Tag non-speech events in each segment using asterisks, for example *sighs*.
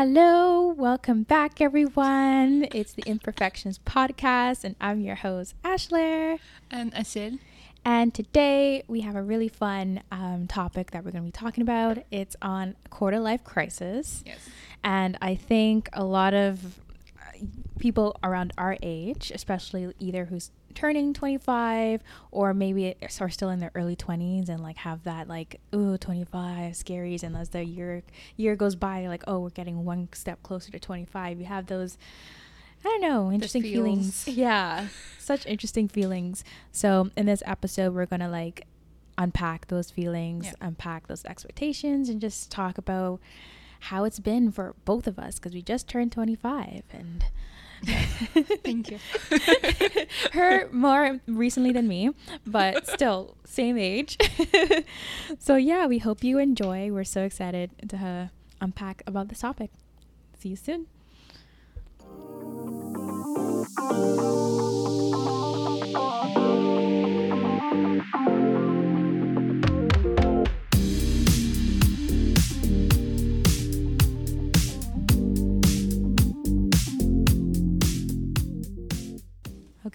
Hello, welcome back, everyone. It's the Imperfections Podcast, and I'm your host, Ashler. And Asil. And today we have a really fun um, topic that we're going to be talking about. It's on quarter life crisis. Yes. And I think a lot of uh, people around our age, especially either who's turning 25 or maybe are still in their early 20s and like have that like ooh 25 scaries and as the year year goes by like oh we're getting one step closer to 25 you have those I don't know, interesting feelings. *laughs* Yeah, such interesting feelings. So, in this episode, we're going to like unpack those feelings, yeah. unpack those expectations, and just talk about how it's been for both of us because we just turned 25 and *laughs* Thank you. *laughs* Her more recently than me, but still same age. *laughs* so yeah, we hope you enjoy. We're so excited to uh, unpack about this topic. See you soon.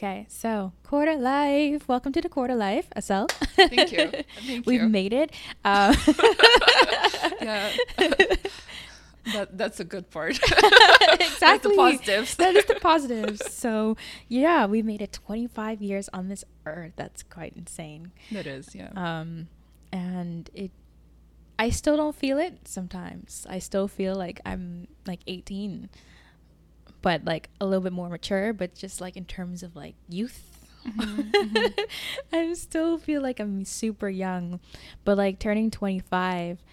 Okay, so quarter life. Welcome to the quarter life, Asel. Thank you. *laughs* Thank We've you. made it. *laughs* Um, yeah. *laughs* that that's a good part. exactly. the positives. that is the positives. So yeah, we made it 25 years on this earth. That's quite insane. That is, yeah. Um, and it, I still don't feel it sometimes. I still feel like I'm like 18 but like a little bit more mature, but just like in terms of like youth. Mm-hmm, *laughs* mm-hmm. I still feel like I'm super young, but like turning 25,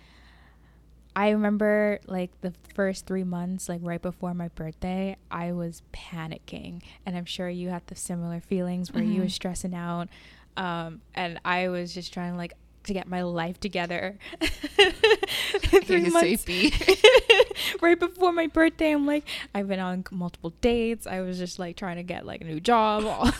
I remember like the first three months, like right before my birthday, I was panicking. And I'm sure you had the similar feelings where mm-hmm. you were stressing out. Um, and I was just trying to like to get my life together. *laughs* *laughs* Three months *laughs* right before my birthday, I'm like, I've been on multiple dates. I was just like trying to get like a new job,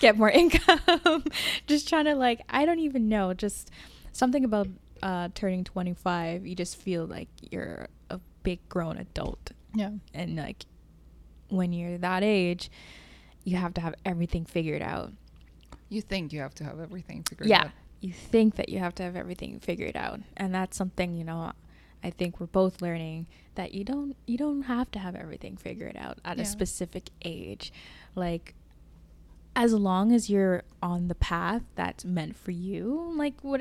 get more income, just trying to like I don't even know, just something about uh, turning 25. You just feel like you're a big grown adult. Yeah, and like when you're that age, you have to have everything figured out you think you have to have everything figured yeah, out. You think that you have to have everything figured out. And that's something, you know, I think we're both learning that you don't you don't have to have everything figured out at yeah. a specific age. Like as long as you're on the path that's meant for you, like what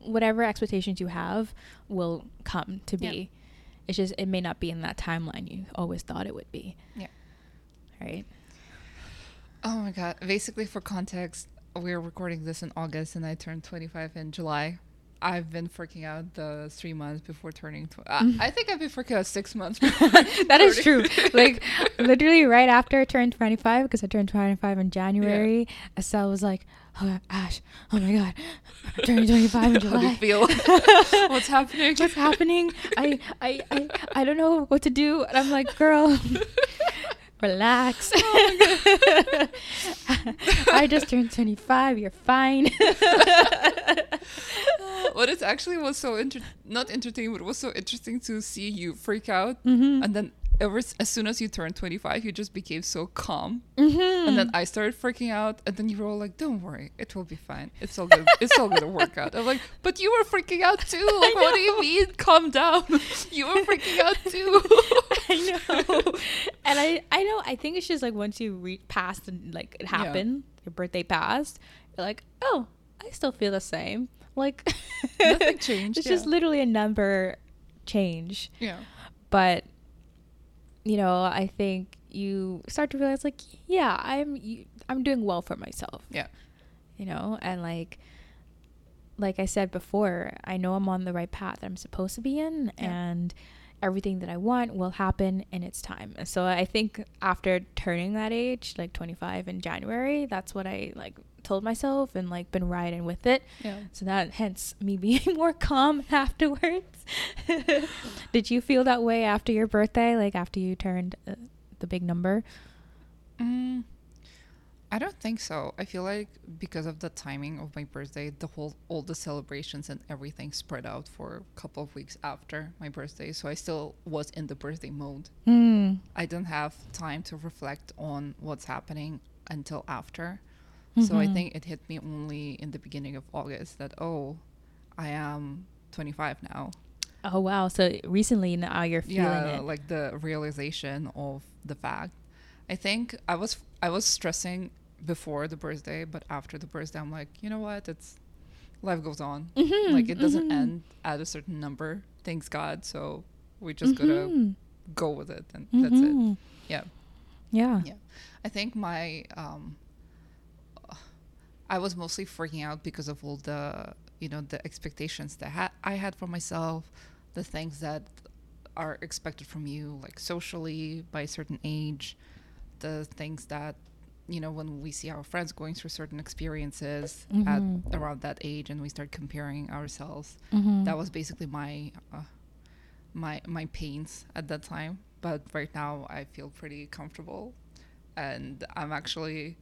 whatever expectations you have will come to be. Yeah. It's just it may not be in that timeline you always thought it would be. Yeah. Right. Oh my god. Basically for context, we're recording this in August and I turned 25 in July. I've been freaking out the three months before turning. Tw- uh, I think I've been freaking out six months. *laughs* that is true. Like *laughs* literally right after I turned 25, because I turned 25 in January, yeah. Estelle was like, "Oh Ash, oh my God, I'm turning 25 in *laughs* July. How do you feel? What's happening? What's happening? I, I, I, I don't know what to do." And I'm like, "Girl." Relax. Oh *laughs* I just turned 25. You're fine. *laughs* what it actually was so inter- not entertaining, but it was so interesting to see you freak out, mm-hmm. and then ever as soon as you turned 25 you just became so calm. Mm-hmm. and then i started freaking out and then you were all like don't worry it will be fine. It's all good it's all gonna work out. I'm like but you were freaking out too. *laughs* Like what do you mean calm down? *laughs* You were freaking out too. *laughs* I know. And i i know i think it's just like once you reach past and like it happened yeah. your birthday passed you're like oh i still feel the same. Like nothing changed it's yeah. just literally a number change. Yeah. But you know, I think you start to realize like, yeah, I'm I'm doing well for myself. Yeah. You know, and like like I said before, I know I'm on the right path that I'm supposed to be in yeah. and everything that I want will happen in its time. So I think after turning that age, like 25 in January, that's what I like told myself and like been riding with it. Yeah. So that hence me *laughs* being more calm *laughs* afterwards. *laughs* Did you feel that way after your birthday, like after you turned uh, the big number? Mm, I don't think so. I feel like because of the timing of my birthday, the whole all the celebrations and everything spread out for a couple of weeks after my birthday. So I still was in the birthday mode. Mm. I didn't have time to reflect on what's happening until after. So I Mhm. think it hit me only in the beginning of August that oh, I am 25 now. Oh wow! So recently now you're feeling yeah it. like the realization of the fact i think i was i was stressing before the birthday but after the birthday i'm like you know what it's life goes on Mhm, like it doesn't mhm. end at a certain number thanks god so we just gotta Mhm, go with it and that's it mhm. yeah Yeah. Yeah. I think my um I was mostly freaking out because of all the you know the expectations that ha- I had for myself, the things that are expected from you like socially by a certain age, the things that you know when we see our friends going through certain experiences Mhm. at around that age and we start comparing ourselves Mhm. that was basically my uh, my my pains at that time but right now i feel pretty comfortable and i'm actually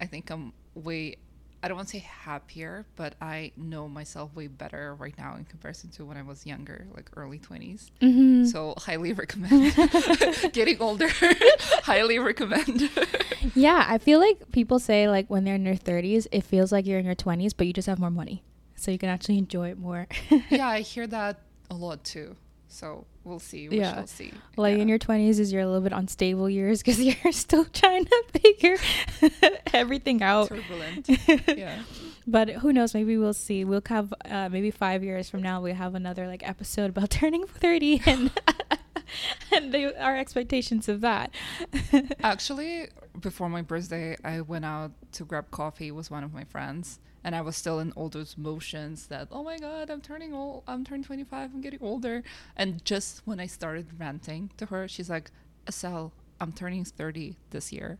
i think i'm way i don't want to say happier but i know myself way better right now in comparison to when i was younger like early 20s Mhm. so highly recommend *laughs* getting older. *laughs* Highly recommend. *laughs* Yeah, I feel like people say like when they're in their 30s, it feels like you're in your 20s, but you just have more money, so you can actually enjoy it more. yeah i hear that a lot too so we'll see we Yeah. shall see like Yeah. in your 20s is your a little bit unstable years because *laughs* you're still trying to figure *laughs* everything out. turbulent *laughs* yeah But who knows? Maybe we'll see. We'll have uh, maybe five years from now. We have another like episode about turning thirty and and the, our expectations of that. Actually, before my birthday, I went out to grab coffee with one of my friends, and I was still in all those motions that oh my god, I'm turning old, I'm turning 25, I'm getting older. And just when I started ranting to her, she's like, "Estelle, I'm turning 30 this year,"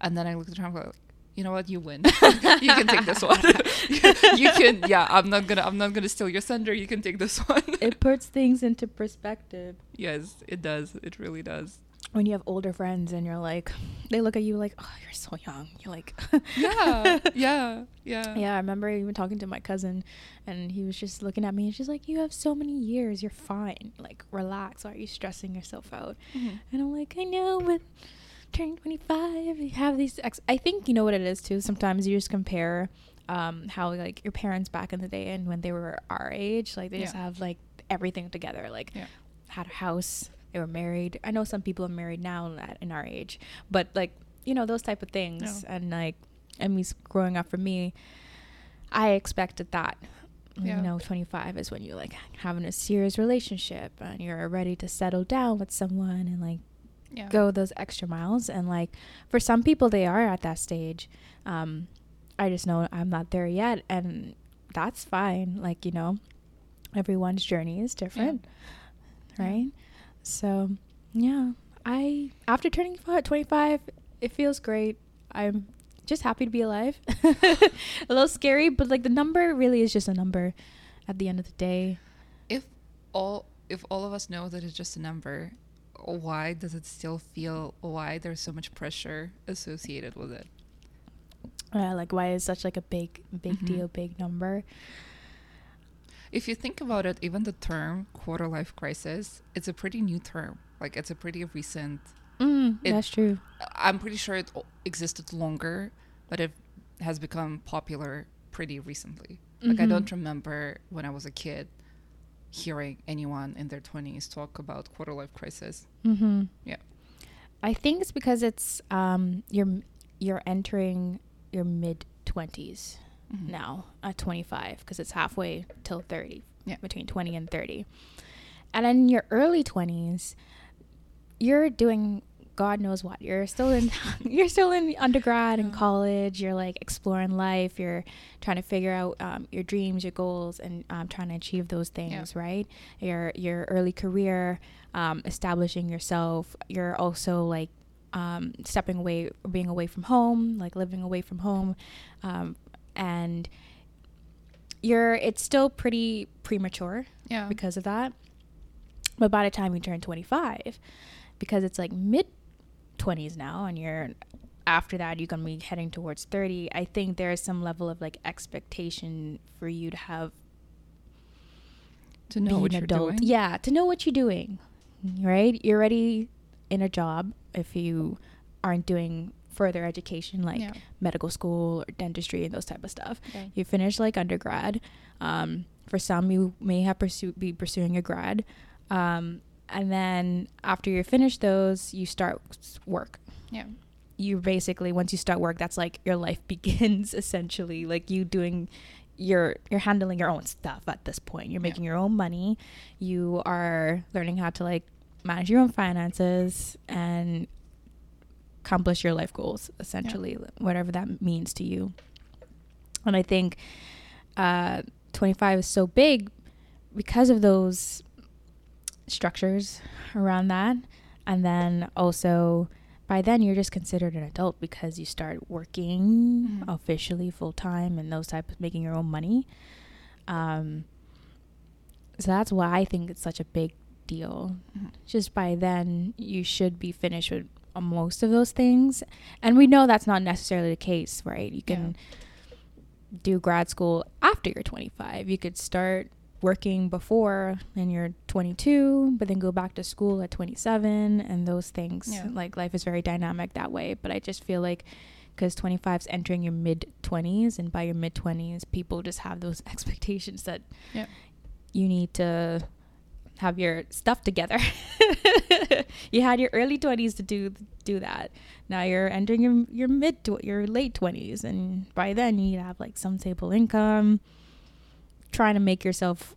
and then I looked at her, and I'm like. You know what? You win. *laughs* you can take this one. *laughs* you can. Yeah, I'm not gonna. I'm not gonna steal your thunder. You can take this *laughs* one. it puts things into perspective yes, it does. It really does. When you have older friends and you're like, they look at you like, oh, you're so young. You're like, *laughs* Yeah, yeah, yeah. yeah. I remember even talking to my cousin, and he was just looking at me, and she's like, "You have so many years. You're fine. Like, relax. Why are you stressing yourself out?" Mhm. And I'm like, I know, but turning 25, you have these. Ex- I think you know what it is too. Sometimes you just compare um, how like your parents back in the day and when they were our age, like they just have like everything together. Like Yeah. had a house, they were married. I know some people are married now at in our age, but like you know those type of things. Yeah. And like, I mean, growing up for me, I expected that. Yeah. You know, 25 is when you're like having a serious relationship and you're ready to settle down with someone and like Yeah. go those extra miles and like for some people they are at that stage um i just know i'm not there yet and that's fine like you know everyone's journey is different Yeah. right so yeah i after turning 25 it feels great. I'm just happy to be alive. *laughs* A little scary but like the number really is just a number at the end of the day. If all if all of us know that it's just a number why does it still feel why there's so much pressure associated with it? Uh, like why is such like a big big Mhm. deal big number if you think about it even the term quarter life crisis it's a pretty new term like it's a pretty recent mm, It- that's true i'm pretty sure it existed longer but it has become popular pretty recently like i Mhm. don't remember when i was a kid hearing anyone in their 20s talk about quarter life crisis Mm-hmm. Yeah. I think it's because it's um you're you're entering your mid 20s Mhm. now at 25 because it's halfway till 30 Yeah. between 20 and 30 and in your early 20s you're doing god knows what. You're still in *laughs* you're still in undergrad and college. You're like exploring life. You're trying to figure out um, your dreams your goals and um, trying to achieve those things right? Your your early career um, establishing yourself. You're also like um, stepping away being away from home like living away from home um, and you're it's still pretty premature yeah. because of that. But by the time you turn 25 because it's like mid 20s now and you're after that you're gonna be heading towards 30 i think there is some level of like expectation for you to have to know what you're adult. doing. yeah to know what you're doing right? You're already in a job if you aren't doing further education like Yeah. medical school or dentistry and those type of stuff Okay. you finish like undergrad um, for some you may have pursue, be pursuing a grad um, and then after you finish those you start work Yeah. you basically once you start work that's like your life *laughs* begins essentially like you doing you're you're handling your own stuff at this point you're Yeah. making your own money you are learning how to like manage your own finances and accomplish your life goals essentially whatever that means to you. And i think uh 25 is so big because of those structures around that. And then also by then you're just considered an adult because you start working Mhm. officially full time and those types of making your own money. Um so that's why i think it's such a big deal. Mhm. just by then you should be finished with most of those things. And we know that's not necessarily the case right? You can do grad school after you're 25 you could start working before and you're 22 but then go back to school at 27 and those things. Yeah. like life is very dynamic that way. But i just feel like because 25 is entering your mid 20s and by your mid 20s people just have those *laughs* expectations that Yeah. you need to have your stuff together. *laughs* You had your early 20s to do do that. Now you're entering your, your mid to your late 20s and by then you need to have like some stable income trying to make yourself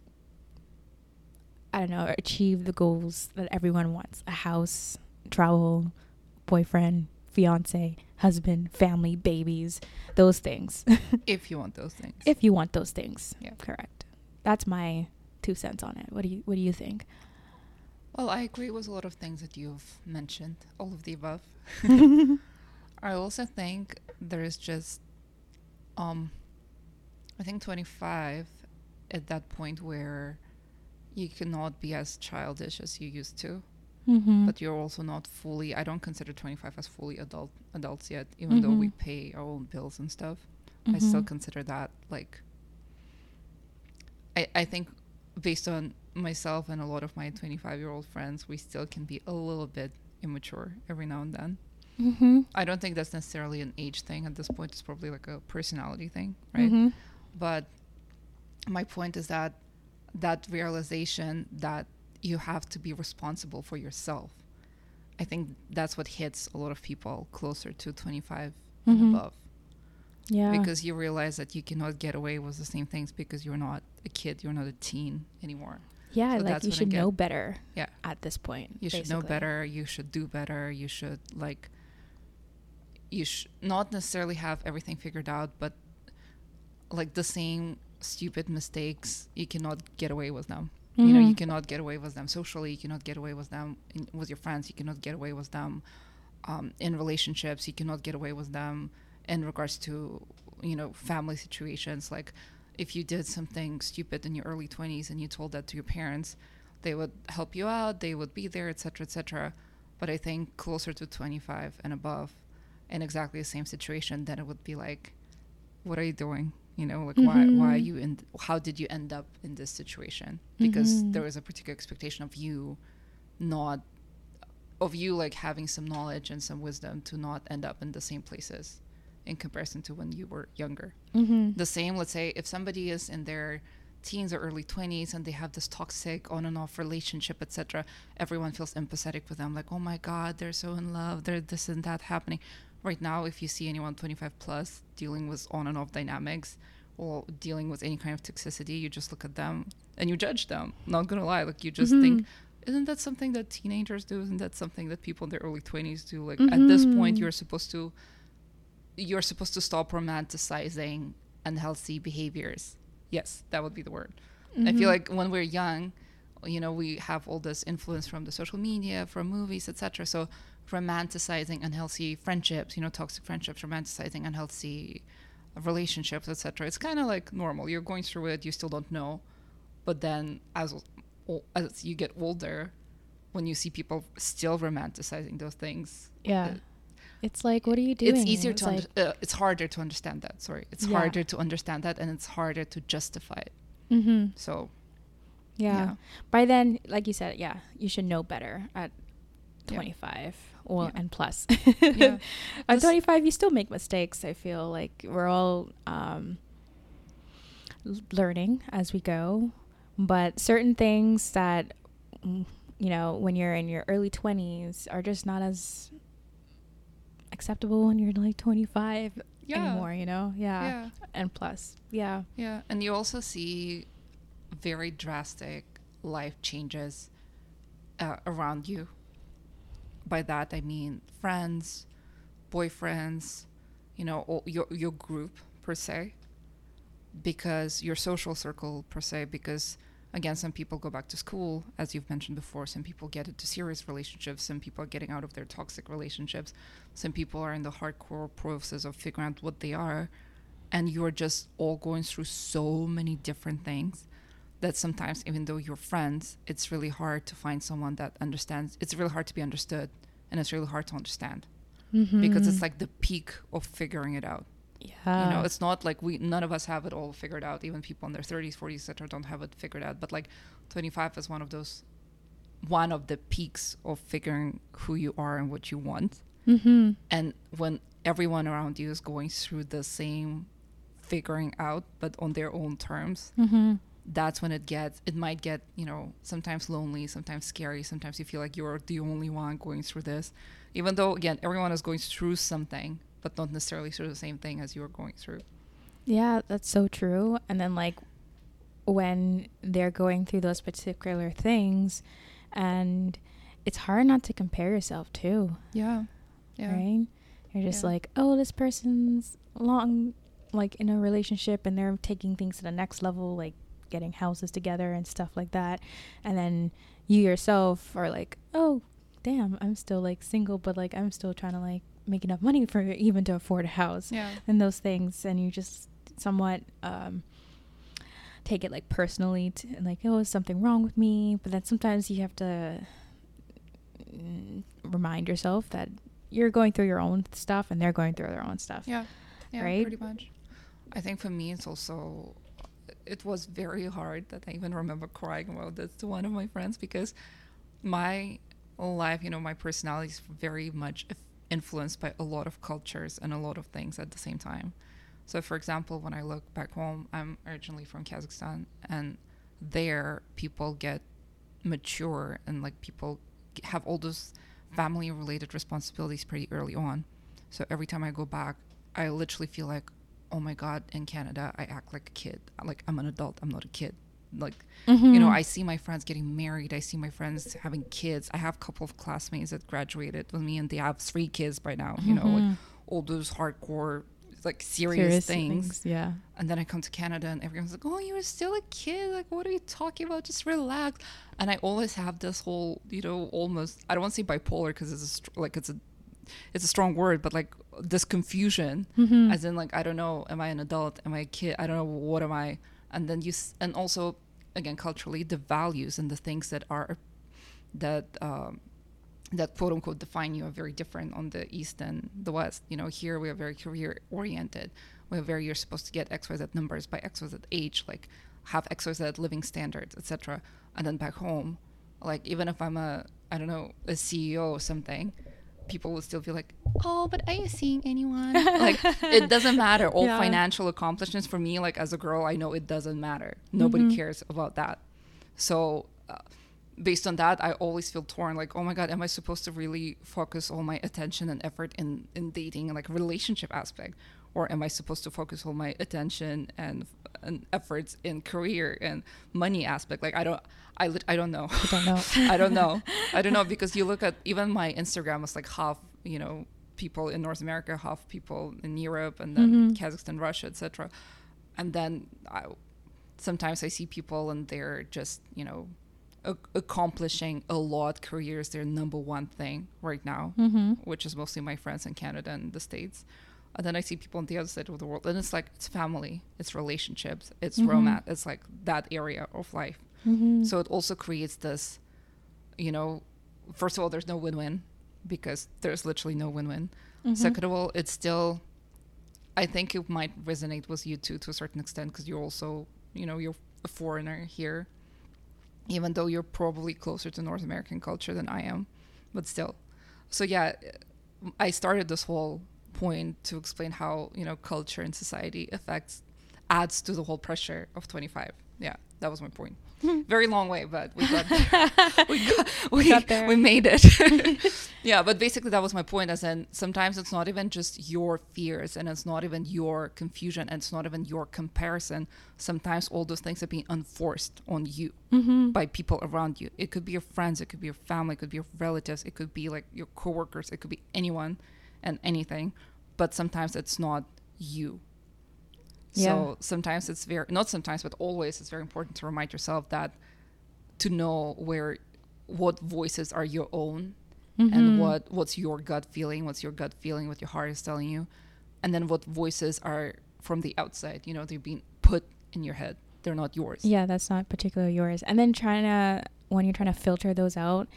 i don't know achieve the goals that everyone wants. A house travel boyfriend fiance husband family babies those things. *laughs* If you want those things. if you want those things. Yeah. correct. That's my two cents on it what do you what do you think Well, I agree with a lot of things that you've mentioned, all of the above. *laughs* *laughs* I also think there is just, um, I think 25 at that point where you cannot be as childish as you used to, mm-hmm. but you're also not fully. I don't consider 25 as fully adult adults yet, even though we Mhm. pay our own bills and stuff. I still Mhm. consider that like. I I think based on myself and a lot of my 25 year old friends, we still can be a little bit immature every now and then. mm-hmm. I don't think that's necessarily an age thing at this point. It's probably like a personality thing, right? Mm-hmm. But my point is that that realization that you have to be responsible for yourself. I think that's what hits a lot of people closer to 25 Mhm. and above yeah because you realize that you cannot get away with the same things because you're not a kid, you're not a teen anymore. yeah so like you should know better Yeah. at this point You should know better, you should do better, you should like you should not necessarily have everything figured out, but like the same stupid mistakes, you cannot get away with them. You know, you Mhm. cannot get away with them socially. You cannot get away with them in, with your friends. You cannot get away with them um, in relationships. You cannot get away with them in regards to you know family situations. Like if you did something stupid in your early twenties and you told that to your parents, they would help you out. They would be there, etc., etc. But I think closer to twenty five and above, in exactly the same situation, then it would be like, what are you doing? You know, like why why are Mhm. you in? How did you end up in this situation? Because Mhm. there was a particular expectation of you, not of you like having some knowledge and some wisdom to not end up in the same places in comparison to when you were younger. Mhm. The same, let's say, if somebody is in their teens or early 20s and they have this toxic on and off relationship, etc., everyone feels empathetic with them, like, oh my God, they're so in love, they're this and that happening. Right now, if you see anyone 25 plus dealing with on and off dynamics or dealing with any kind of toxicity, you just look at them and you judge them. Not gonna lie, like, you just think, isn't that something that teenagers do? Isn't that something that people in their early 20s do? Like, at this point, Mhm. you're supposed to you're supposed to stop romanticizing unhealthy behaviors. Yes, that would be the word. I Mhm. feel like when we're young, you know, we have all this influence from the social media, from movies, etc. So romanticizing unhealthy friendships, you know, toxic friendships, romanticizing unhealthy relationships, etc. It's kind of like normal. You're going through it, you still don't know, but then as as you get older, when you see people still romanticizing those things, yeah uh, it's like what are you doing it's easier It's to like, under, uh, it's harder to understand that sorry it's Yeah. harder to understand that and it's harder to justify it Mhm. so yeah. yeah. by then like you said yeah you should know better at Yeah. 25 well Yeah. and plus *laughs* at This- 25 you still make mistakes i feel like we're all um learning as we go but certain things that mm, you know when you're in your early 20s are just not as acceptable when you're like 25 Yeah. anymore you know yeah. yeah and plus yeah Yeah, and you also see very drastic life changes uh, around you. By that I mean friends, boyfriends, you know, all, your your group per se, because your social circle per se. Because again, some people go back to school, as you've mentioned before. Some people get into serious relationships. Some people are getting out of their toxic relationships. Some people are in the hardcore process of figuring out what they are and you're just all going through so many different things that sometimes even though you're friends it's really hard to find someone that understands it's really hard to be understood and it's really hard to understand mm-hmm. because it's like the peak of figuring it out yeah you know it's not like we none of us have it all figured out. Even people in their 30s 40s etc don't have it figured out. But like 25 is one of those one of the peaks of figuring who you are and what you want. Mm-hmm. and when everyone around you is going through the same figuring out but on their own terms Mm-hmm. that's when it gets it might get you know sometimes lonely sometimes scary. Sometimes you feel like you're the only one going through this. Even though again everyone is going through something but don't necessarily through the same thing as you're going through Yeah, that's so true. And then like when they're going through those particular things and it's hard not to compare yourself too, yeah yeah right? You're just Yeah. like, "Oh, this person's long like in a relationship and they're taking things to the next level like getting houses together and stuff like that." And then you yourself are like, "Oh, damn, I'm still like single, but like I'm still trying to like make enough money for even to afford a house." yeah. and those things. And you just somewhat um take it like personally to, like oh is something wrong with me? But then sometimes you have to mm, remind yourself that you're going through your own stuff and they're going through their own stuff. Yeah. Yeah Right? pretty much. I think for me it's also it was very hard that i even remember crying about this to one of my friends because my life you know my personality is very much influenced by a lot of cultures and a lot of things at the same time. So for example when i look back home i'm originally from kazakhstan and there people get mature and like people have all those family related responsibilities pretty early on. So every time i go back i literally feel like oh my god in canada i act like a kid. Like i'm an adult i'm not a kid like Mm-hmm. you know i see my friends getting married i see my friends having kids. I have a couple of classmates that graduated with me and they have three kids by now you know like Mhm. all those hardcore like serious, things. yeah. And then i come to canada and everyone's like oh you're still a kid? Like what are you talking about? Just relax. And i always have this whole you know almost i don't want to say bipolar because it's a, str- like it's a it's a strong word but like this confusion. Mhm. as in like i don't know am i an adult? Am i a kid? I don't know what am i and then you s- and also again culturally the values and the things that are that um that quote unquote define you are very different on the east and the west. You know here we are very career oriented. We are very you're supposed to get xyz numbers by xyz age like have xyz living standards etc and then back home like even if i'm a i don't know a ceo or something people will still feel like oh but are you seeing anyone? *laughs* Like it doesn't matter. All Yeah. financial accomplishments for me like as a girl i know it doesn't matter. Nobody Mhm. cares about that. So uh, based on that i always feel torn like oh my god am i supposed to really focus all my attention and effort in in dating and like relationship aspect or am i supposed to focus all my attention and and efforts in career and money aspect like i don't i i don't know *laughs* I don't know. I don't know. I don't know because you look at even my Instagram was like half, you know, people in North America, half people in Europe, and then Mhm. Kazakhstan, Russia, etc. And then I, sometimes I see people and they're just, you know, a- accomplishing a lot. Career is their number one thing right now, mm-hmm. which is mostly my friends in Canada and the States. And then I see people on the other side of the world, and it's like it's family, it's relationships, it's Mhm. romance, it's like that area of life. Mm-hmm. So it also creates this, you know, first of all, there's no win-win because there's literally no win-win. Mhm. Second of all, it's still, I think it might resonate with you too to a certain extent because you're also, you know, you're a foreigner here, even though you're probably closer to North American culture than I am, but still. So yeah, I started this whole point to explain how you know culture and society affects adds to the whole pressure of 25. Yeah, that was my point. Very long way, but we got *laughs* we got, we, Got there. we made it. *laughs* yeah, but basically that was my point. As in, sometimes it's not even just your fears, and it's not even your confusion, and it's not even your comparison. Sometimes all those things are being enforced on you Mm-hmm. by people around you. It could be your friends, it could be your family, it could be your relatives, it could be like your coworkers, it could be anyone and anything. But sometimes it's not you. Yeah. So sometimes it's very not sometimes, but always it's very important to remind yourself that to know where what voices are your own Mm-hmm. and what what's your gut feeling, what's your gut feeling, what your heart is telling you, and then what voices are from the outside. You know, they're being put in your head. They're not yours. Yeah, that's not particularly yours. And then trying to when you're trying to filter those out,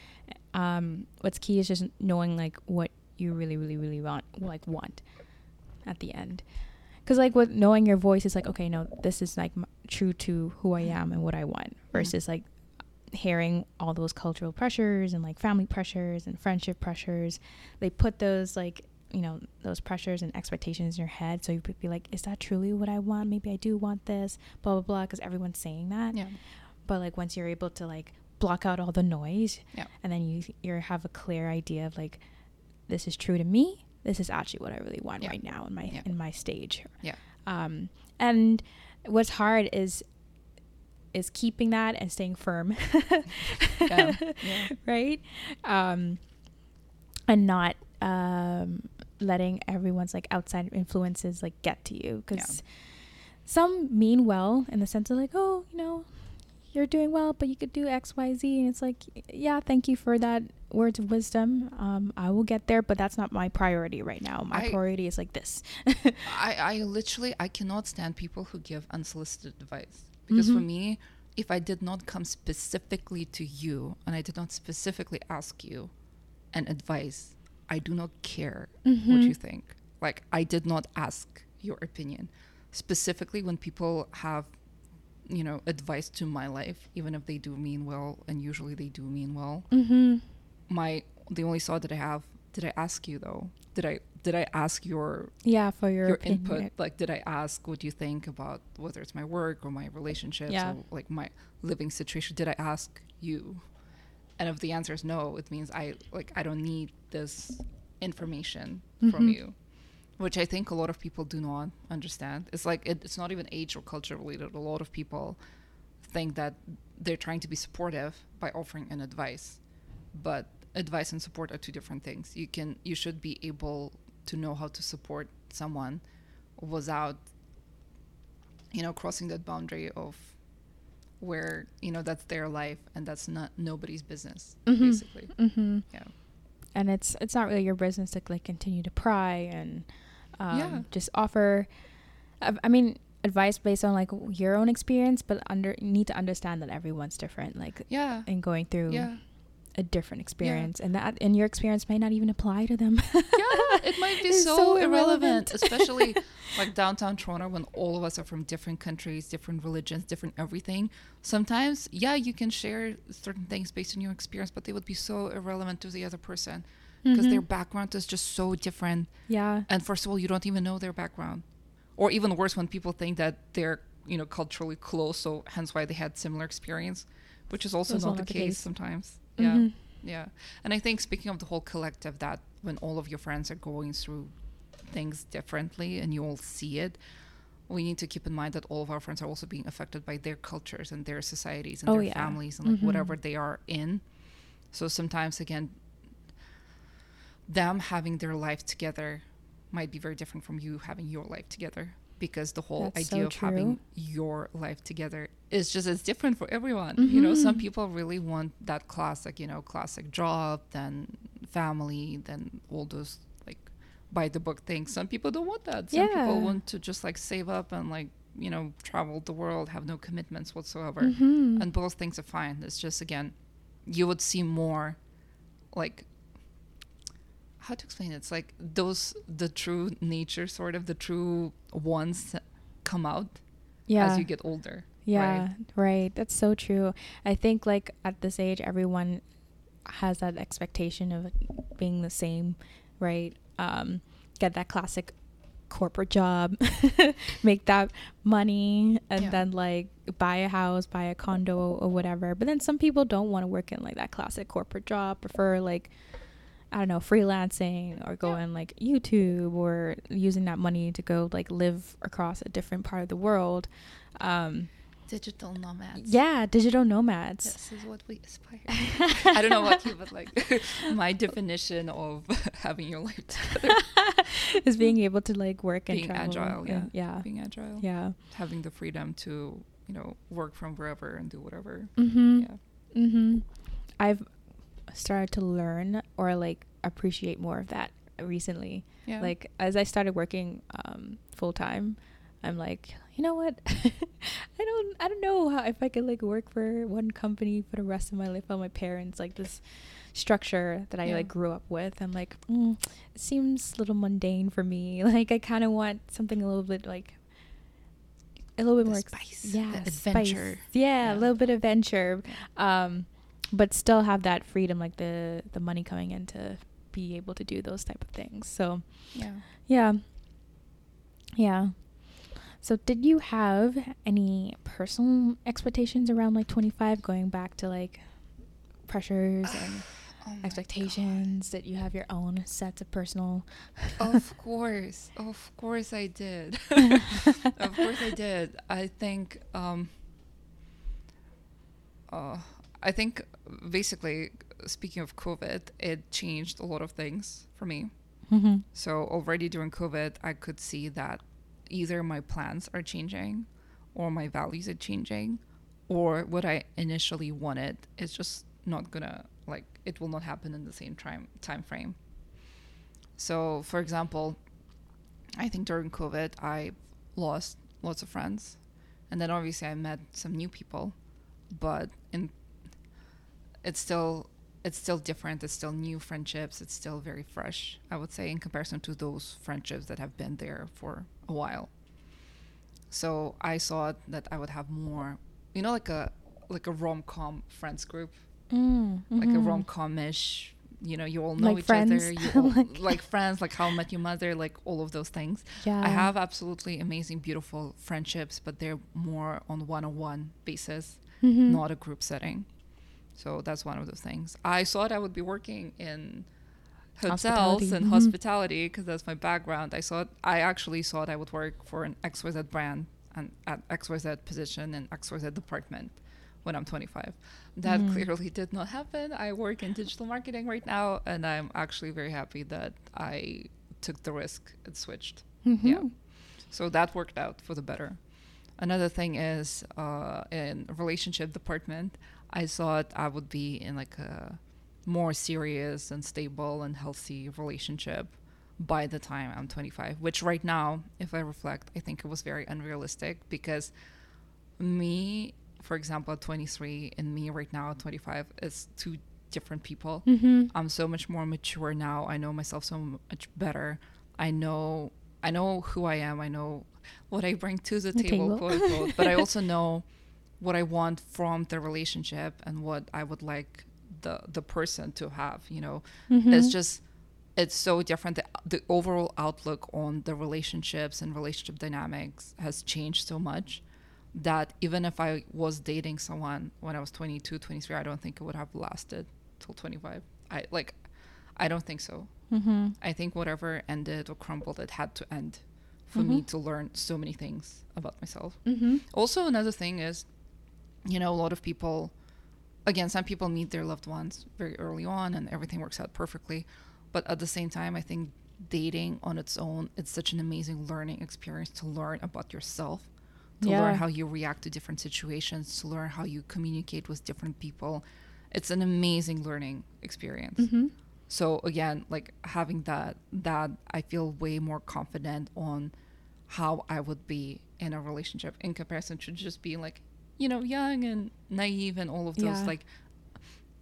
um, what's key is just knowing like what you really, really, really want, like want, at the end. Because like with knowing your voice is like okay, no, this is like m- true to who I am and what I want, versus like hearing all those cultural pressures and like family pressures and friendship pressures. They put those like you know those pressures and expectations in your head, so you could be like, is that truly what I want? Maybe I do want this, blah blah blah, because everyone's saying that Yeah. but like once you're able to like block out all the noise Yeah. and then you you have a clear idea of like this is true to me this is actually what i really want Yeah. right now in my Yeah. in my stage Yeah. um and what's hard is is keeping that and staying firm *laughs* Yeah. Yeah. right um and not um letting everyone's like outside influences like get to you because some mean well in the sense of like oh you know you're doing well but you could do xyz and it's like yeah thank you for that words of wisdom um i will get there but that's not my priority right now my I- priority is like this *laughs* I, I literally I cannot stand people who give unsolicited advice because for Mhm. me, if I did not come specifically to you and I did not specifically ask you an advice, I do not care what Mhm. you think. Like I did not ask your opinion. Specifically when people have you know advice to my life even if they do mean well and usually they do mean well mm-hmm. my the only thought that i have did i ask you though did i did i ask your yeah for your, your, opinion. input like did i ask what you think about whether it's my work or my relationships Yeah. or like my living situation did i ask you and if the answer is no it means i like i don't need this information from Mhm. you which i think a lot of people do not understand. It's like it, it's not even age or culture related. A lot of people think that they're trying to be supportive by offering an advice but advice and support are two different things. You can you should be able to know how to support someone without you know crossing that boundary of where you know that's their life and that's not nobody's business Mhm. basically. Mm-hmm. yeah and it's it's not really your business to like continue to pry and um, Yeah. just offer I, I mean advice based on like your own experience but under you need to understand that everyone's different like yeah and going through yeah a different experience and that and your experience may not even apply to them. Yeah it might *laughs* be so, so irrelevant. irrelevant. especially *laughs* like downtown toronto when all of us are from different countries different religions different everything. Sometimes yeah you can share certain things based on your experience but they would be so irrelevant to the other person because their Mhm. background is just so different. Yeah. And first of all you don't even know their background. Or even worse when people think that they're you know culturally close so hence why they had similar experience which is also not not the the case, case. sometimes yeah Mhm. yeah and i think speaking of the whole collective that when all of your friends are going through things differently and you all see it we need to keep in mind that all of our friends are also being affected by their cultures and their societies and Oh, their yeah. families and like Mhm. whatever they are in so sometimes again them having their life together might be very different from you having your life together because the whole That's so idea of having your life together is just it's different for everyone. You know some Mhm. people really want that classic you know classic job then family then all those like by the book things. Some people don't want that. Some people want to just like save up and like you know travel the world have no commitments whatsoever. Mhm. and both things are fine. It's just again you would see more like how to explain it? It's like those the true nature, sort of the true ones, come out yeah as you get older. Yeah, right? right. That's so true. I think like at this age, everyone has that expectation of being the same, right? Um, get that classic corporate job, *laughs* make that money, and Yeah. then like buy a house, buy a condo or whatever. But then some people don't want to work in like that classic corporate job. Prefer like I don't know, freelancing or going like YouTube or using that money to go like live across a different part of the world. Um, Digital nomads. yeah, digital nomads. This is what we aspire. To *laughs* I don't know what you, but like *laughs* my definition of *laughs* having your life together, is being able to like work and being travel. agile, yeah, and- yeah, being agile, yeah. having the freedom to you know work from wherever and do whatever. Mm-hmm. Yeah. Mm-hmm. I've started to learn or like appreciate more of that recently. Yeah. Like as I started working um, full time, I'm like, you know what? *laughs* I don't, I don't know how if I could like work for one company for the rest of my life. While my parents like this structure that I Yeah. like grew up with. I'm like, mm, it seems a little mundane for me. *laughs* Like I kind of want something a little bit like a little bit The more ex- spice, yeah, the spice. adventure. Yeah, Yeah. a little bit of adventure, um, but still have that freedom, like the the money coming in to be able to do those type of things. So yeah. yeah, yeah. So did you have any personal expectations around like 25 going back to like pressures *sighs* and Oh God. expectations that you have your own sets of personal of *laughs* course of course i did *laughs* of course i did i think um uh, i think basically speaking of covid it changed a lot of things for me. Mm-hmm. so already during covid i could see that either my plans are changing or my values are changing or what i initially wanted is just not gonna like it will not happen in the same time time frame so for example i think during covid i lost lots of friends. And then obviously i met some new people but in it's still it's still different it's still new friendships it's still very fresh i would say in comparison to those friendships that have been there for a while so i thought that i would have more you know like a like a rom-com friends group Mm, like a mhm. rom-com-ish you know you all know Like each Friends? other you *laughs* all, Like- like, friends like how i met your mother like all of those things Yeah. i have absolutely amazing beautiful friendships but they're more on one-on-one basis Mhm. not a group setting so that's one of the things i thought i would be working in hotels Hospitality. and Mhm. hospitality because that's my background i thought i actually thought i would work for an xyz brand and at xyz position in xyz department when i'm 25 that Mm. clearly did not happen i work in digital marketing right now and i'm actually very happy that i took the risk and switched yeah Mhm. so that worked out for the better another thing is uh, in relationship department i thought i would be in like a more serious and stable and healthy relationship by the time i'm 25 which right now if i reflect i think it was very unrealistic because me for example at 23 and me right now at 25 is two different people Mhm. I'm so much more mature now. I know myself so much better. I know I know who I am. I know what I bring to the, The table, table. quote unquote. but I *laughs* also know what I want from the relationship and what I would like the the person to have. You know, Mhm. it's just it's so different. The, the overall outlook on the relationships and relationship dynamics has changed so much that even if I was dating someone when I was 22, 23, I don't think it would have lasted till 25. I like, I don't think so. Mhm. I think whatever ended or crumbled, it had to end for me Mhm. to learn so many things about myself. Mhm. Also, another thing is, you know, a lot of people, again, some people meet their loved ones very early on and everything works out perfectly. But at the same time, I think dating on its own, it's such an amazing learning experience to learn about yourself, to Yeah. learn how you react to different situations, to learn how you communicate with different people. It's an amazing learning experience Mhm. so again like having that that i feel way more confident on how i would be in a relationship in comparison to just being like you know young and naive and all of those Yeah. like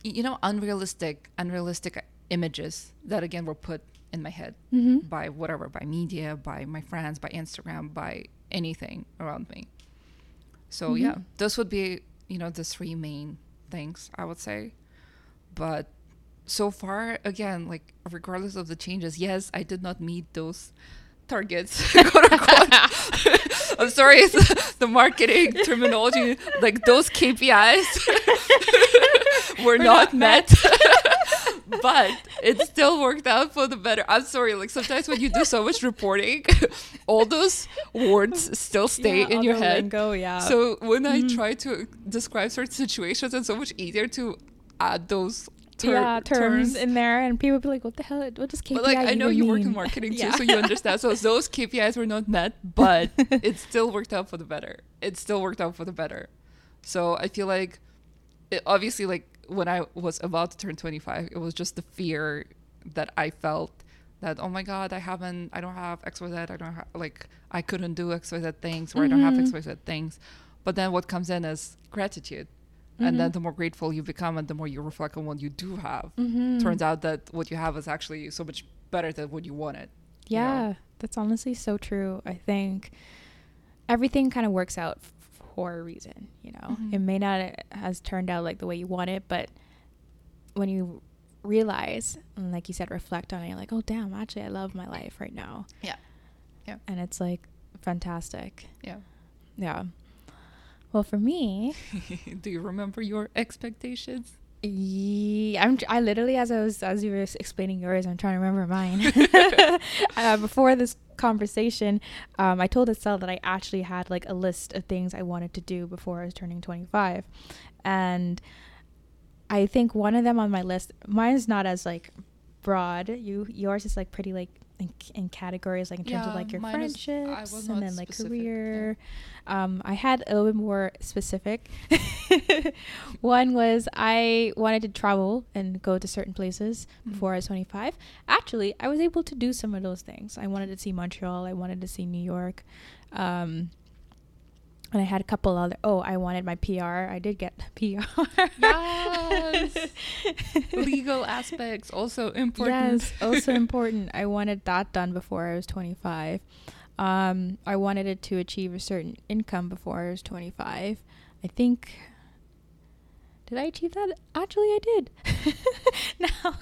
you know unrealistic unrealistic images that again were put in my head Mm-hmm. by whatever, by media, by my friends, by Instagram, by anything around me. So Mhm. yeah, this would be you know the three main things I would say. But so far, again, like regardless of the changes, yes, I did not meet those targets. *laughs* *laughs* I'm sorry, it's the marketing terminology. Like those KPIs *laughs* were not, met. but it still worked out for the better. I'm sorry, like sometimes when you do so much reporting, all those words still stay in your head. Lingo, yeah. So when I Mhm. try to describe certain situations, it's so much easier to add those ter- yeah, terms, in there, and people be like, "What the hell? What does KPI But like I know you work in mean?" marketing too, Yeah. so you understand. So those KPIs were not met, but *laughs* it still worked out for the better. It still worked out for the better. So I feel like, it, obviously, like when I was about to turn 25, it was just the fear that I felt that oh my god, I haven't, I don't have X Y Z, I don't have like I couldn't do X Y Z things, or I don't have. X mm-hmm. Y Z things. But then what comes in is gratitude. And then Mhm. the more grateful you become and the more you reflect on what you do have, Mhm. turns out that what you have is actually so much better than what you wanted. you know? Yeah, that's honestly so true. I think everything kind of works out f- for a reason, you know. Mhm. It may not has turned out like the way you want it, but when you realize and like you said reflect on it, you're like, "Oh, damn, actually I love my life right now." Yeah. Yeah. And it's like fantastic. Yeah. Yeah. Well, for me, *laughs* Do you remember your expectations? Yeah, I'm. I literally, as I was, as you were explaining yours, I'm trying to remember mine. *laughs* *laughs* uh, before this conversation, um, I told Estelle that I actually had like a list of things I wanted to do before I was turning 25, and I think one of them on my list, mine is not as like broad. You yours is like pretty like in, in categories, like in terms of like your is- friendships and then like specific, yeah. career. Um, I had a little bit more specific. *laughs* One was I wanted to travel and go to certain places Mhm. before I was 25. Actually, I was able to do some of those things. I wanted to see Montreal. I wanted to see New York. Um, and I had a couple other. Oh, I wanted my PR. I did get PR. Yes. Legal *laughs* aspects also important. Yes, also important. I wanted that done before I was 25. Um, I wanted it to achieve a certain income before I was 25. I think. Did I achieve that? Actually, I did. *laughs* now,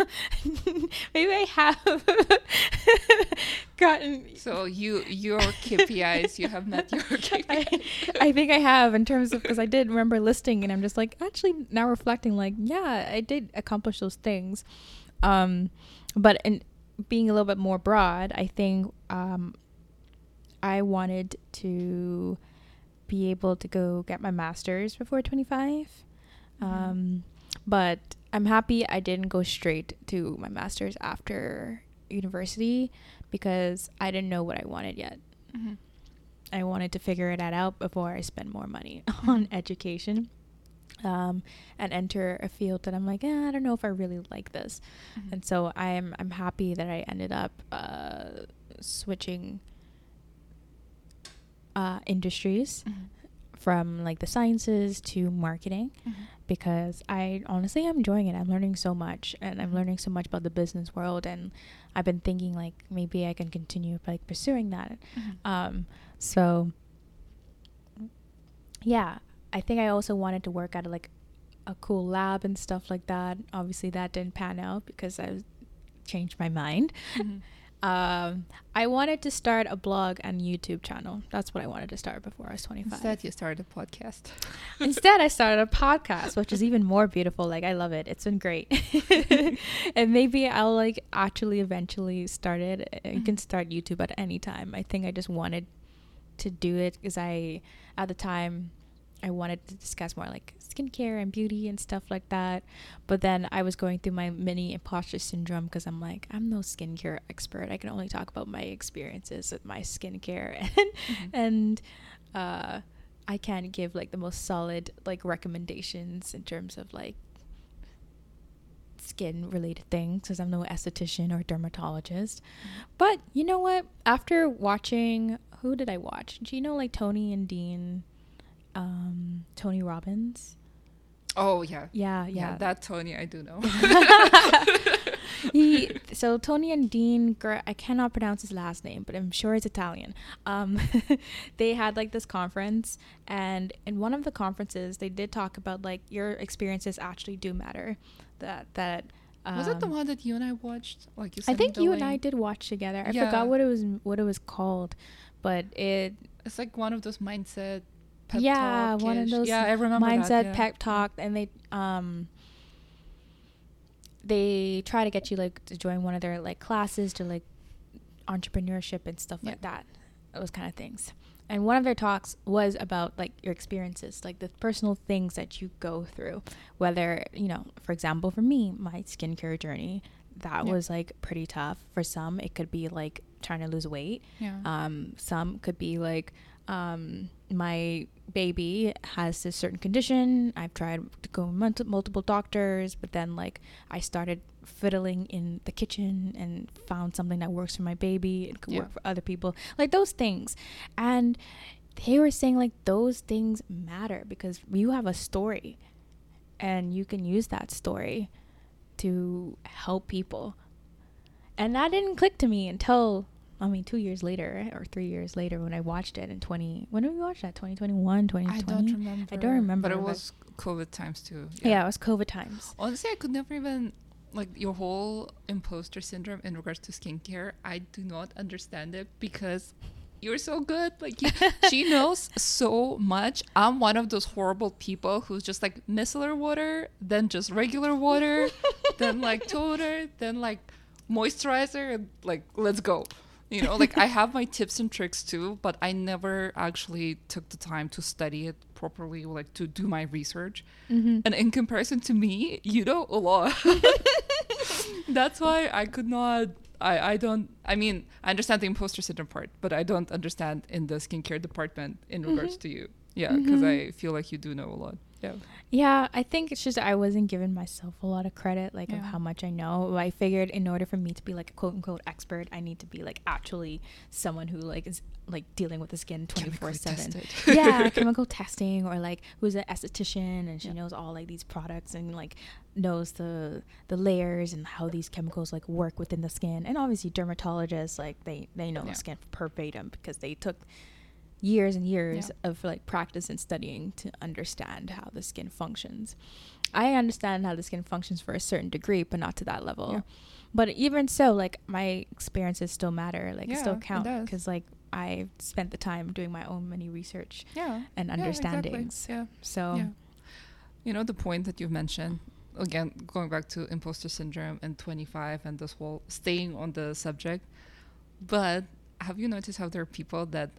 *laughs* maybe I have *laughs* gotten. So you your KPIs, you have met your KPIs. I, I think I have in terms of because I did remember listing and I'm just like actually now reflecting like yeah I did accomplish those things, um, but in being a little bit more broad I think um, I wanted to be able to go get my master's before 25, um, but I'm happy I didn't go straight to my master's after university because I didn't know what I wanted yet. Mhm. I wanted to figure that out before I spend more money *laughs* on education um, and enter a field that I'm like, eh, I don't know if I really like this. Mhm. And so I'm I'm happy that I ended up uh, switching uh, industries Mhm. From like the sciences to marketing Mhm. because I honestly am enjoying it. I'm learning so much and I'm learning so much about the business world and I've been thinking like maybe I can continue like pursuing that. Mhm. Um so yeah, I think I also wanted to work at like a cool lab and stuff like that. Obviously that didn't pan out because I changed my mind. Mhm. Um I wanted to start a blog and YouTube channel. That's what I wanted to start before I was 25. Instead, you started a podcast. *laughs* Instead, I started a podcast, which is even more beautiful. Like I love it. It's been great. *laughs* and maybe I'll like actually eventually start it. You can Mhm. start YouTube at any time. I think I just wanted to do it because I at the time I wanted to discuss more like skincare and beauty and stuff like that. But then I was going through my mini imposter syndrome because I'm like, I'm no skincare expert. I can only talk about my experiences with my skincare *laughs* and Mhm. and uh I can't give like the most solid like recommendations in terms of like skin related things because I'm no esthetician or dermatologist. But you know what? After watching who did I watch? Do you know like Tony and Dean um Tony Robbins? Oh yeah. Yeah, yeah, yeah. that Tony I do know. *laughs* he *laughs* so Tony and Dean, I cannot pronounce his last name, but I'm sure it's Italian. Um, *laughs* they had like this conference, and in one of the conferences, they did talk about like your experiences actually do matter. That that. was it the um, one that you and I watched? Like you I think you and I did watch together. I Yeah. forgot what it was what it was called, but it It's like one of those mindset. Pep yeah one of those Yeah, I remember mindset that, yeah. pep talk and they um they try to get you like to join one of their like classes to like entrepreneurship and stuff Yeah. like that those kind of things and one of their talks was about like your experiences like the personal things that you go through whether you know for example for me my skincare journey that Yeah. was like pretty tough for some it could be like trying to lose weight Yeah. um, some could be like um, my baby has this certain condition. I've tried to go multi- multiple doctors, but then like I started fiddling in the kitchen and found something that works for my baby and could Yeah. work for other people. Like those things, and they were saying like those things matter because you have a story, and you can use that story to help people. And that didn't click to me until I mean 2 years later or 3 years later when I watched it in 20 When did we watch that? 2021, 2020? I don't remember. I don't remember, But it but- was COVID times too. Yeah, it was COVID times. Honestly, I could never even like your whole imposter syndrome in regards to skincare. I do not understand it because you're so good. Like you, she *laughs* knows so much. I'm one of those horrible people who's just like micellar water, then just regular water, then like *laughs* toner, then like moisturizer, and like let's go. You know, like I have my tips and tricks too, but I never actually took the time to study it properly, like to do my research. Mm-hmm. And in comparison to me, you know a lot. *laughs* That's why I could not. I, I don't. I mean, I understand the imposter syndrome part, but I don't understand in the skincare department in regards Mhm. to you. Yeah, because Mhm. I feel like you do know a lot. Yeah. Yeah, I think it's just I wasn't giving myself a lot of credit, like of how much I know. I figured in order for me to be like a quote unquote expert, I need to be like actually someone who like is like dealing with the skin twenty four seven. *laughs* Yeah, *laughs* chemical testing or like who's an esthetician and she Yeah. knows all like these products and like knows the the layers and how these chemicals like work within the skin. And obviously dermatologists like they they know Yeah. the skin verbatim because they took years and years Yeah. of like practice and studying to understand how the skin functions. I understand how the skin functions for a certain degree, but not to that level. Yeah. But even so, like my experiences still matter, like Yeah, still it count because like I spent the time doing my own mini research Yeah. and Yeah, exactly. understandings. Yeah. So Yeah. You know the point that you've mentioned again, going back to imposter syndrome and 25 and this whole staying on the subject. But have you noticed how there are people that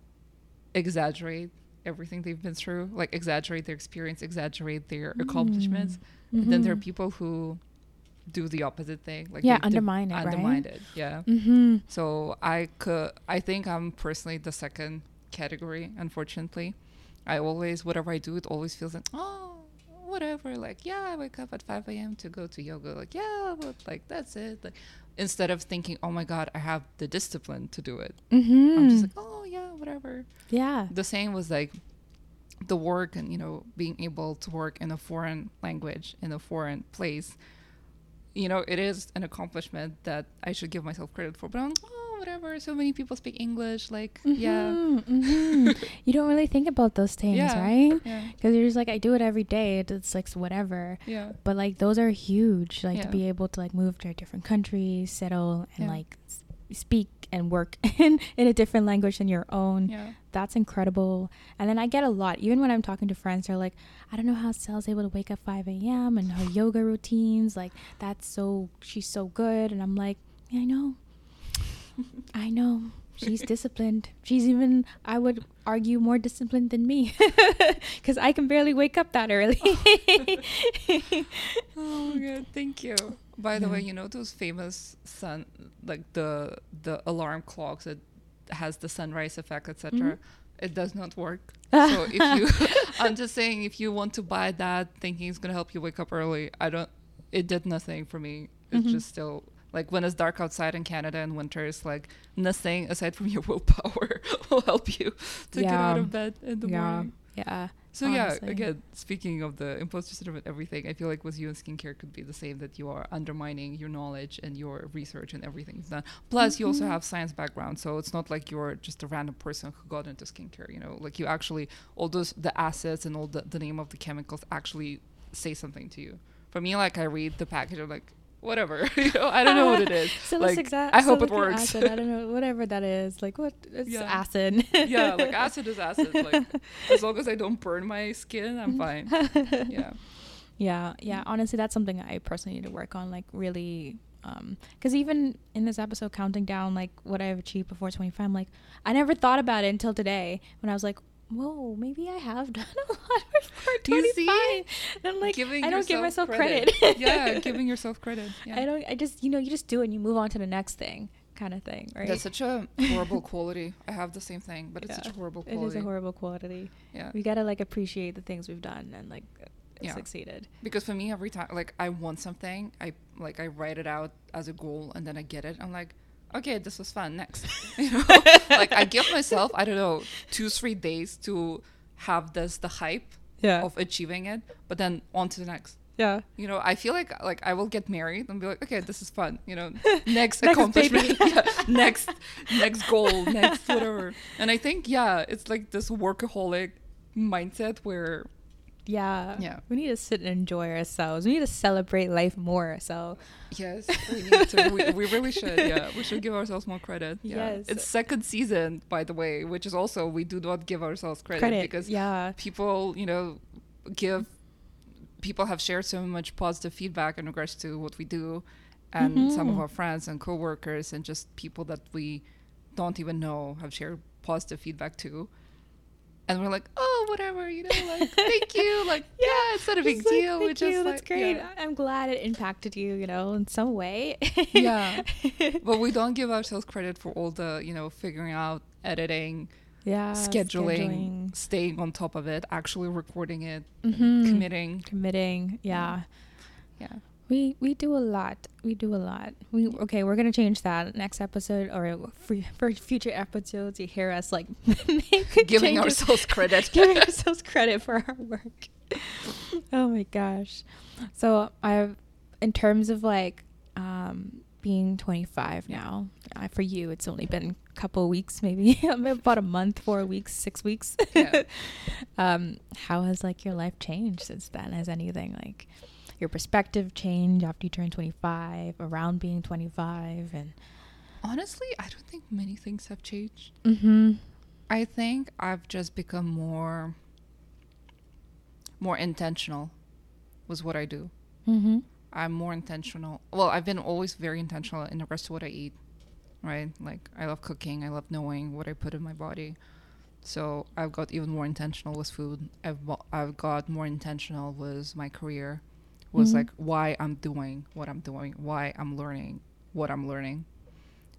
exaggerate everything they've been through, like exaggerate their experience, exaggerate their accomplishments? Mm. Then there are Mhm. people who do the opposite thing, like Yeah, undermine it, right? undermine it. Yeah. Mm-hmm. So I could, I think I'm personally the second category. Unfortunately, I always, whatever I do, it always feels like, oh, whatever. Like, yeah, I wake up at 5 a.m. to go to yoga. Like, yeah, but like that's it. Like, instead of thinking, oh my god, I have the discipline to do it. Mm-hmm. I'm just like, oh yeah, whatever. yeah. The same was like the work and you know being able to work in a foreign language in a foreign place you know it is an accomplishment that i should give myself credit for but i'm like, oh whatever so many people speak english like yeah Mhm, mhm. *laughs* you don't really think about those things, Yeah. right? yeah Because you're just like, I do it every day. It's- like whatever. yeah But like those are huge. Like to be able to like move to a different country, settle, and Yeah. like s- speak and work *laughs* in in a different language than your own. yeah That's incredible. And then I get a lot, even when I'm talking to friends, they're like, I don't know how Sal's able to wake up 5 a.m. and her yoga routines. Like, that's so, she's so good. And I'm like, yeah, I know. I know. She's disciplined. She's even, I would argue, more disciplined than me *laughs* because I can barely wake up that early. *laughs* oh my god thank you by the way you know those famous sun like the the alarm clocks that has the sunrise effect etc Mhm. it does not work *laughs* so if you *laughs* i'm just saying if you want to buy that thinking it's going to help you wake up early i don't it did nothing for me it's Mhm. just still like when it's dark outside in canada in winter it's like nothing aside from your *laughs* willpower will help you to get out of bed in the yeah. morning Yeah. So yeah, again, speaking of the imposter syndrome and everything, I feel like with you and skincare could be the same that you are undermining your knowledge and your research and everything you've done. Plus, you also Mhm. have science background, so it's not like you're just a random person who got into skincare. You know, like you actually all those the assets and all the the name of the chemicals actually say something to you. For me, like I read the package, I'm like, whatever. *laughs* you know, I don't know what it is. *laughs* Salicylic like, a- I hope it works. Acid, I don't *laughs* know, whatever that is. Like what? It's Yeah. acid. yeah, like acid is acid. Like as long as I don't burn my skin, I'm fine. Yeah. Yeah, yeah. Honestly, that's something I personally need to work on. Like, really, um, because even in this episode, counting down like what I've achieved before 25, I'm like, I never thought about it until today when I was like, whoa, maybe I have *laughs* done a lot before You see? 25. And I'm like, giving I don't give myself credit. *laughs* yeah, giving *laughs* yourself credit. Yeah. I don't. I just, you know, you just do it and you move on to the next thing, kind of thing, right? That's such a horrible quality. I have the same thing, but it's such a Yeah. horrible it quality. is a horrible quality. yeah. We gotta like appreciate the things we've done and like uh, Yeah. succeeded. Because for me, every time like I want something, I like I write it out as a goal, and then I get it. I'm like, okay, this was fun. Next, *laughs* *laughs* you know, like I give myself I don't know two three days to have this the hype Yeah. of achieving it, but then on to the next. yeah. You know, I feel like like I will get married and be like, okay, this is fun. You know, *laughs* next, Next accomplishment, yeah, next, next goal, next whatever. And I think yeah, it's like this workaholic mindset where Yeah. Yeah. We need to sit and enjoy ourselves. We need to celebrate life more. So yes, we *laughs* need to. We, we really should. Yeah, we should give ourselves more credit. Yeah. Yes. it's second season, by the way, which is also we do not give ourselves credit, credit. because yeah. people, you know, give people have shared so much positive feedback in regards to what we do and mm-hmm. some of our friends and coworkers and just people that we don't even know have shared positive feedback too. And we're like, oh, whatever, you know, like, *laughs* thank you. Like, yeah, it's not a big Just like, deal. Thank just, you. like, That's great. yeah. I'm glad it impacted you. You know, in some way. Yeah. *laughs* but we don't give ourselves credit for all the, you know, figuring out, editing, yeah. scheduling, staying on top of it, actually recording it, Mhm. committing. committing. Yeah. Yeah. We we do a lot. We do a lot. We okay. We're gonna change that next episode or for, for future episodes. You hear us like *laughs* Giving ourselves credit. *laughs* giving ourselves credit for our work. oh my gosh. So I've in terms of like um being 25 now. Uh, for you, it's only been a couple weeks, maybe *laughs* about a month, four weeks, six weeks. Yeah. um, how has like your life changed since then? Has anything like your perspective change after you turn 25, around being 25, and Honestly, I don't think many things have changed. mm-hmm. I think I've just become more more intentional with what I do. Mm-hmm. I'm more intentional. Well, I've been always very intentional in the rest of what I eat, right? Like I love cooking. I love knowing what I put in my body. So I've got even more intentional with food. I've I've got more intentional with my career, was Mhm. like why I'm doing what I'm doing, why I'm learning what I'm learning.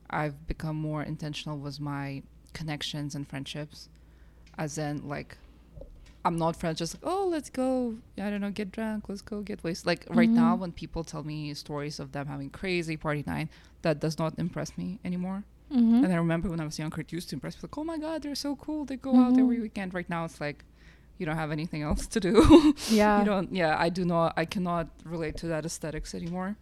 I've become more intentional with my connections and friendships, as in like I'm not friends just like, oh, let's go, I don't know, get drunk, let's go get wasted. Like right now, Mhm. when people tell me stories of them having crazy party night, that does not impress me anymore. Mm-hmm. And I remember when I was younger, it used to impress me. Like, oh my god, they're so cool. They go out every Mhm. weekend. Right now, it's like you don't have anything else to do. *laughs* yeah. you don't. Yeah, I do not. I cannot relate to that aesthetics anymore.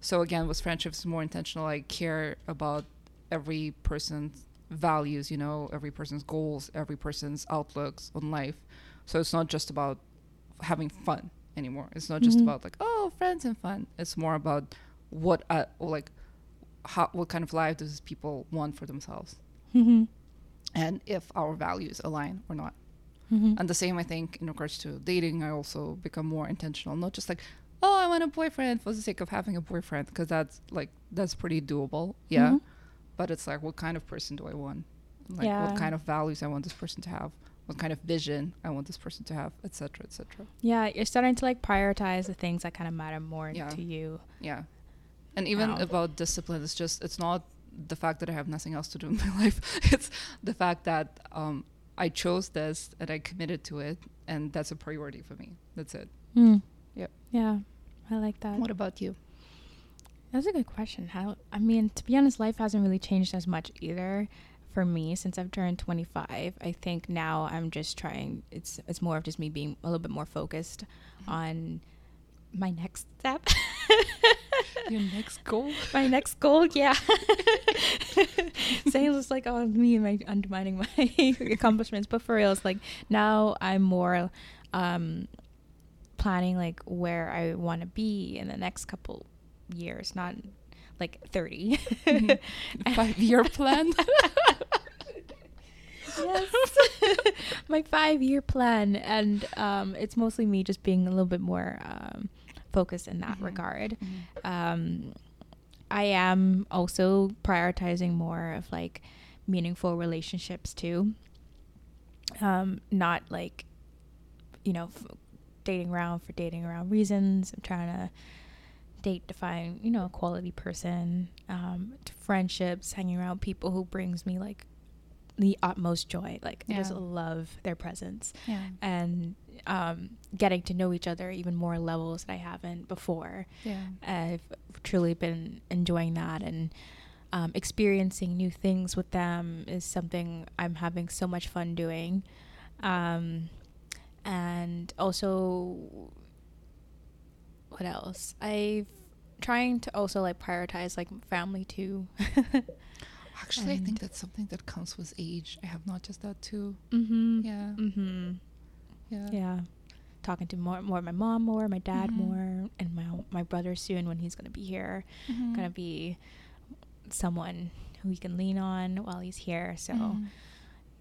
So again, with friendships, more intentional. I care about every person's values. You know, every person's goals, every person's outlooks on life. So it's not just about having fun anymore. It's not just Mhm. about like oh friends and fun. It's more about what uh, like how what kind of life does these people want for themselves Mm-hmm. and if our values align or not. Mm-hmm. And the same, I think, in regards to dating, I also become more intentional, not just like, oh, I want a boyfriend for the sake of having a boyfriend, because that's like that's pretty doable, yeah. Mhm. But it's like, what kind of person do I want? Like, Yeah. what kind of values I want this person to have? What kind of vision I want this person to have, etc., etc. Yeah, you're starting to like prioritize the things that kind of matter more Yeah. to you. Yeah. And even Wow. about discipline, it's just it's not the fact that I have nothing else to do in *laughs* my life. It's the fact that um, I chose this and I committed to it, and that's a priority for me. That's it. Mm. Yep. Yeah, I like that. What about you? That's a good question. How? I mean, to be honest, life hasn't really changed as much either. for me since I've turned 25. I think now I'm just trying. It's it's more of just me being a little bit more focused on my next step. *laughs* Your next goal. *laughs* my next goal, yeah. Saying it's like, oh, me and my undermining my *laughs* accomplishments, but for real, it's like now I'm more um, planning like where I want to be in the next couple years, not like 30. *laughs* Five year plan. yes my five year plan and um, it's mostly me just being a little bit more um, focused in that Mhm. regard Mhm. um, i am also prioritizing more of like meaningful relationships too um, not like you know f- dating around for dating around reasons i'm trying to date to find you know a quality person um, to friendships hanging around people who brings me like the utmost joy like i just love their presence Yeah. and um, getting to know each other even more levels that i haven't before Yeah. i've truly been enjoying that and um, experiencing new things with them is something i'm having so much fun doing um, and also what else i've trying to also like prioritize like family too *laughs* Actually, I think that's something that comes with age. I have noticed that too. mm-hmm Yeah. mm-hmm Yeah. yeah talking to more more my mom more my dad Mhm. more and my my brother soon when he's gonna be here Mhm. gonna be someone who he can lean on while he's here so Mhm.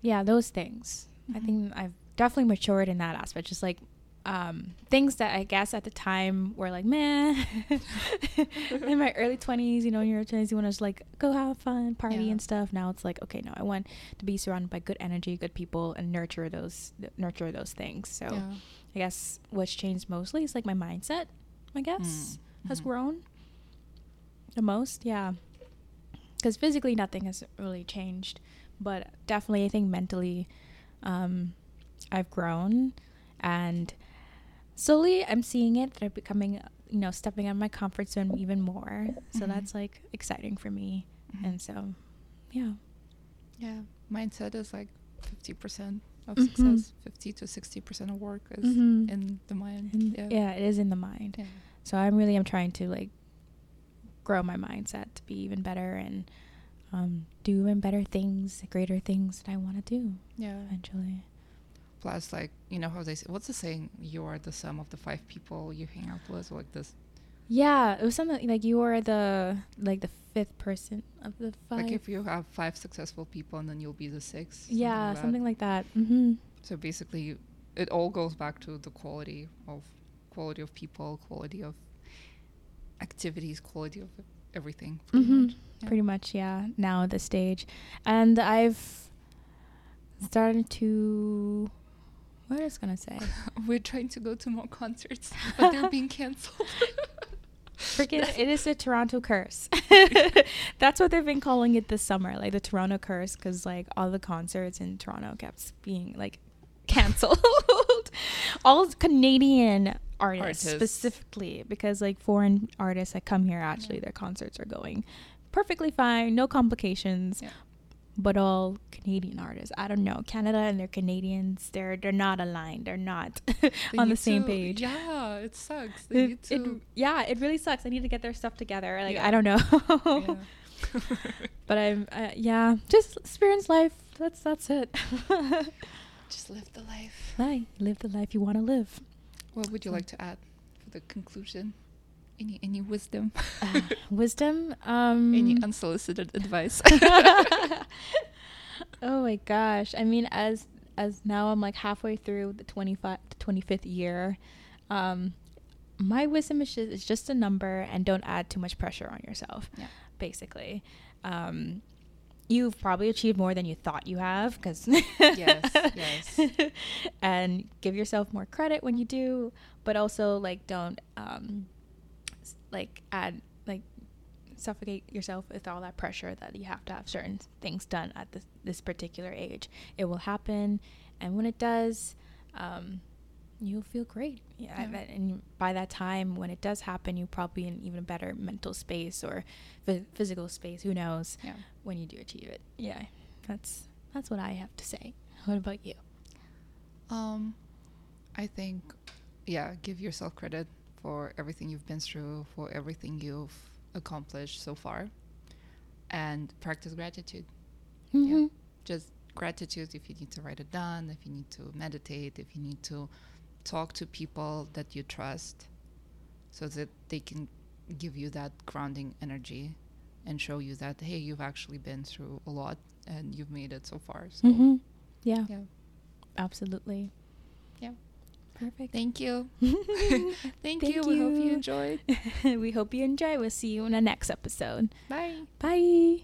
yeah those things i think i've definitely matured in that aspect just like um, things that I guess at the time were like, man, *laughs* in my early 20s, you know, in your 20s, you want to just like go have fun, party Yeah. and stuff. Now it's like, okay, no, I want to be surrounded by good energy, good people, and nurture those nurture those things. So Yeah. I guess what's changed mostly is like my mindset. I guess Mm, has mhm. grown the most. Yeah, because physically nothing has really changed, but definitely I think mentally, um, I've grown, and slowly I'm seeing it that I'm becoming, you know, stepping out of my comfort zone even more. So Mhm. that's like exciting for me, Mhm. and so, yeah. Yeah. Mindset is like 50% of Mhm. success, 50 to 60% of work is Mhm. in the mind. And yeah. yeah, it is in the mind. Yeah. So I'm really am trying to like grow my mindset to be even better and um, do even better things, greater things that I want to do Yeah. eventually. Plus, like, you know how they say, what's the saying? You are the sum of the five people you hang out with, like this. Yeah, it was something like you are the like the fifth person of the five. Like, if you have five successful people, and then you'll be the sixth. yeah, that. something like that. Mm-hmm. So basically, it all goes back to the quality of quality of people, quality of activities, quality of everything. Pretty Mm-hmm. much. Yeah. Pretty much, yeah. Now at this stage, and I've started to. What I was gonna say? *laughs* We're trying to go to more concerts, *laughs* but they're being canceled. *laughs* Freaking, it is the Toronto curse. That's what they've been calling it this summer, like the Toronto curse, because like all the concerts in Toronto kept being like canceled. all Canadian artists, Artists. specifically, because like foreign artists that come here, actually, Yeah. their concerts are going perfectly fine, no complications. Yeah. But all Canadian artists, I don't know, Canada and their Canadians, they're they're not aligned. They're not *laughs* They *laughs* on the same to- page Yeah, it sucks. They it, it- yeah, it really sucks. I need to get their stuff together. Like Yeah. I don't know, *laughs* but I'm uh, yeah, just experience life. That's that's it. Just live the life. Life, live the life you want to live. What would you like to add for the conclusion? Any any wisdom? Uh, *laughs* wisdom. Um. any unsolicited advice? *laughs* oh my gosh! I mean, as as now I'm like halfway through the 25 the 25th year. Um, my wisdom is just, is just a number, and don't add too much pressure on yourself. Yeah. Basically, um, you've probably achieved more than you thought you have because *laughs* Yes, yes. and give yourself more credit when you do but also like don't um like add like suffocate yourself with all that pressure that you have to have certain things done at this, this particular age it will happen and when it does um you'll feel great yeah, Yeah. and by that time when it does happen you'll probably in even a better mental space or phy- physical space who knows yeah. when you do achieve it. Yeah. That's that's what I have to say. *laughs* What about you? Um, I think, yeah, give yourself credit for everything you've been through, for everything you've accomplished so far, and practice gratitude. Mm-hmm. Yeah, just gratitude if you need to write it down, if you need to meditate, if you need to talk to people that you trust, so that they can give you that grounding energy and show you that hey, you've actually been through a lot and you've made it so far. So Mm-hmm. Yeah. yeah. Absolutely. Perfect. Thank you. *laughs* Thank, Thank you. We hope you you. enjoyed. *laughs* we hope you enjoy. We'll see you in the next episode. Bye. Bye.